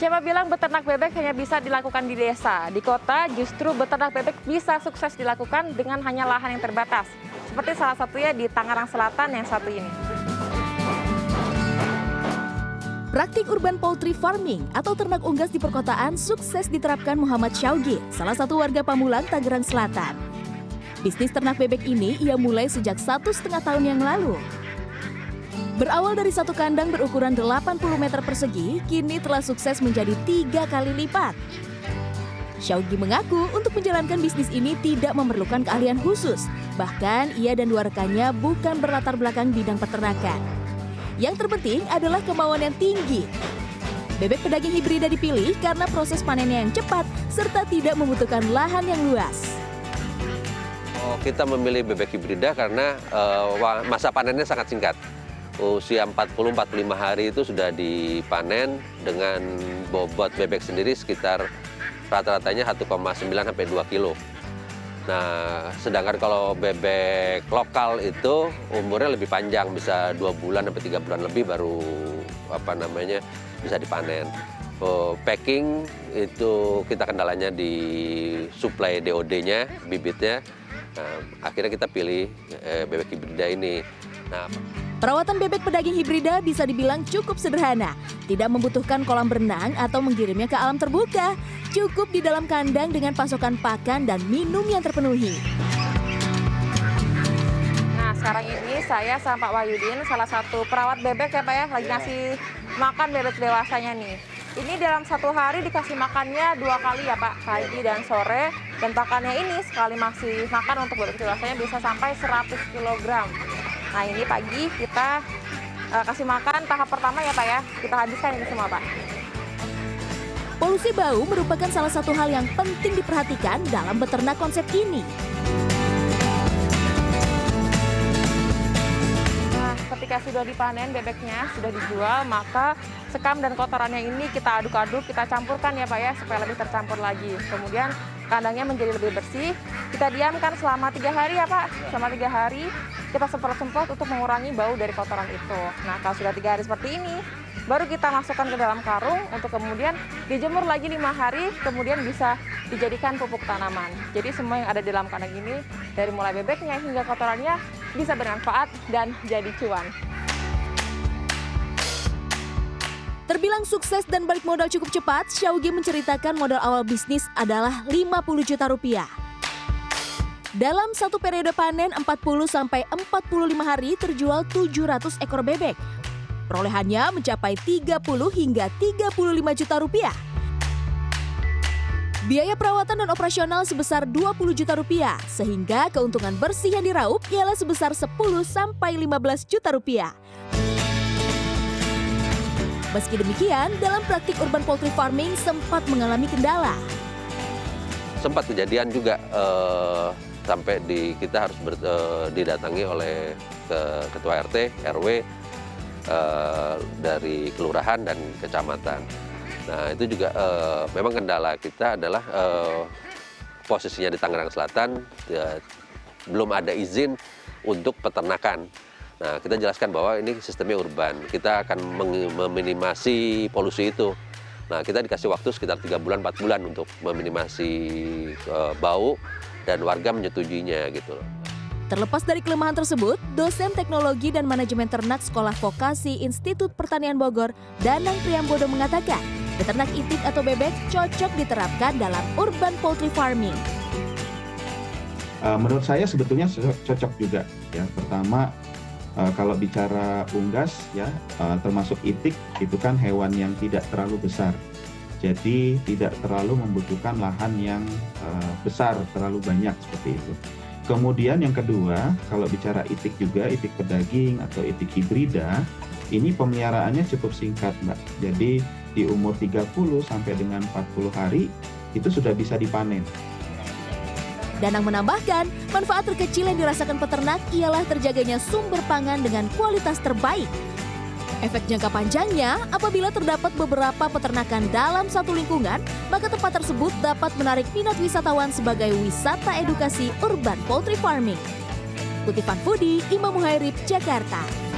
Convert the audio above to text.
Siapa bilang beternak bebek hanya bisa dilakukan di desa? Di kota justru beternak bebek bisa sukses dilakukan dengan hanya lahan yang terbatas. Seperti salah satunya di Tangerang Selatan yang satu ini. Praktik urban poultry farming atau ternak unggas di perkotaan sukses diterapkan Muhammad Syaugi, salah satu warga Pamulang, Tangerang Selatan. Bisnis ternak bebek ini ia mulai sejak satu setengah tahun yang lalu. Berawal dari satu kandang berukuran 80 meter persegi, kini telah sukses menjadi tiga kali lipat. Syaugi mengaku untuk menjalankan bisnis ini tidak memerlukan keahlian khusus. Bahkan ia dan dua rekannya bukan berlatar belakang bidang peternakan. Yang terpenting adalah kemauan yang tinggi. Bebek pedaging hibrida dipilih karena proses panennya yang cepat serta tidak membutuhkan lahan yang luas. Oh, kita memilih bebek hibrida karena uh, masa panennya sangat singkat. Usia 40-45 hari itu sudah dipanen dengan bobot bebek sendiri sekitar rata-ratanya 1,9 sampai 2 kilo. Nah, sedangkan kalau bebek lokal itu umurnya lebih panjang, bisa dua bulan sampai tiga bulan lebih baru apa namanya bisa dipanen. Oh, packing itu kita kendalanya di suplai DOD-nya, bibitnya. Nah, akhirnya kita pilih eh, bebek hibrida ini. Nah, Perawatan bebek pedaging hibrida bisa dibilang cukup sederhana. Tidak membutuhkan kolam berenang atau mengirimnya ke alam terbuka. Cukup di dalam kandang dengan pasokan pakan dan minum yang terpenuhi. Nah, sekarang ini saya sama Pak Wahyudin, salah satu perawat bebek ya Pak ya, lagi ngasih makan bebek dewasanya nih. Ini dalam satu hari dikasih makannya dua kali ya Pak, pagi dan sore. Dan pakannya ini sekali masih makan untuk bebek dewasanya bisa sampai 100 kg. Nah ini pagi kita uh, kasih makan tahap pertama ya Pak ya. Kita habiskan ini semua Pak. Polusi bau merupakan salah satu hal yang penting diperhatikan dalam beternak konsep ini. Nah, ketika sudah dipanen bebeknya, sudah dijual, maka sekam dan kotorannya ini kita aduk-aduk, kita campurkan ya Pak ya, supaya lebih tercampur lagi. Kemudian kandangnya menjadi lebih bersih. Kita diamkan selama tiga hari ya Pak, selama tiga hari kita semprot-semprot untuk mengurangi bau dari kotoran itu. Nah, kalau sudah tiga hari seperti ini, baru kita masukkan ke dalam karung untuk kemudian dijemur lagi lima hari, kemudian bisa dijadikan pupuk tanaman. Jadi semua yang ada di dalam kandang ini, dari mulai bebeknya hingga kotorannya, bisa bermanfaat dan jadi cuan. Terbilang sukses dan balik modal cukup cepat, Xiaogi menceritakan modal awal bisnis adalah 50 juta rupiah. Dalam satu periode panen 40 sampai 45 hari terjual 700 ekor bebek. Perolehannya mencapai 30 hingga 35 juta rupiah. Biaya perawatan dan operasional sebesar 20 juta rupiah, sehingga keuntungan bersih yang diraup ialah sebesar 10 sampai 15 juta rupiah. Meski demikian, dalam praktik urban poultry farming sempat mengalami kendala. Sempat kejadian juga uh, sampai di kita harus ber, uh, didatangi oleh ke ketua RT, RW uh, eh, dari kelurahan dan kecamatan. Nah itu juga uh, memang kendala kita adalah uh, posisinya di Tangerang Selatan ya, belum ada izin untuk peternakan. Nah kita jelaskan bahwa ini sistemnya urban, kita akan meminimasi polusi itu. Nah kita dikasih waktu sekitar tiga bulan, 4 bulan untuk meminimasi uh, bau dan warga menyetujuinya gitu loh. Terlepas dari kelemahan tersebut, dosen teknologi dan manajemen ternak Sekolah Vokasi Institut Pertanian Bogor, Danang Priambodo mengatakan, beternak itik atau bebek cocok diterapkan dalam urban poultry farming. Uh, menurut saya sebetulnya cocok juga ya. Pertama uh, kalau bicara unggas ya uh, termasuk itik itu kan hewan yang tidak terlalu besar jadi tidak terlalu membutuhkan lahan yang uh, besar, terlalu banyak seperti itu. Kemudian yang kedua, kalau bicara itik juga, itik pedaging atau itik hibrida, ini pemeliharaannya cukup singkat, Mbak. Jadi di umur 30 sampai dengan 40 hari itu sudah bisa dipanen. Danang menambahkan, manfaat terkecil yang dirasakan peternak ialah terjaganya sumber pangan dengan kualitas terbaik Efek jangka panjangnya, apabila terdapat beberapa peternakan dalam satu lingkungan, maka tempat tersebut dapat menarik minat wisatawan sebagai wisata edukasi urban poultry farming. Kutipan Foodie, Imam Muhairib, Jakarta.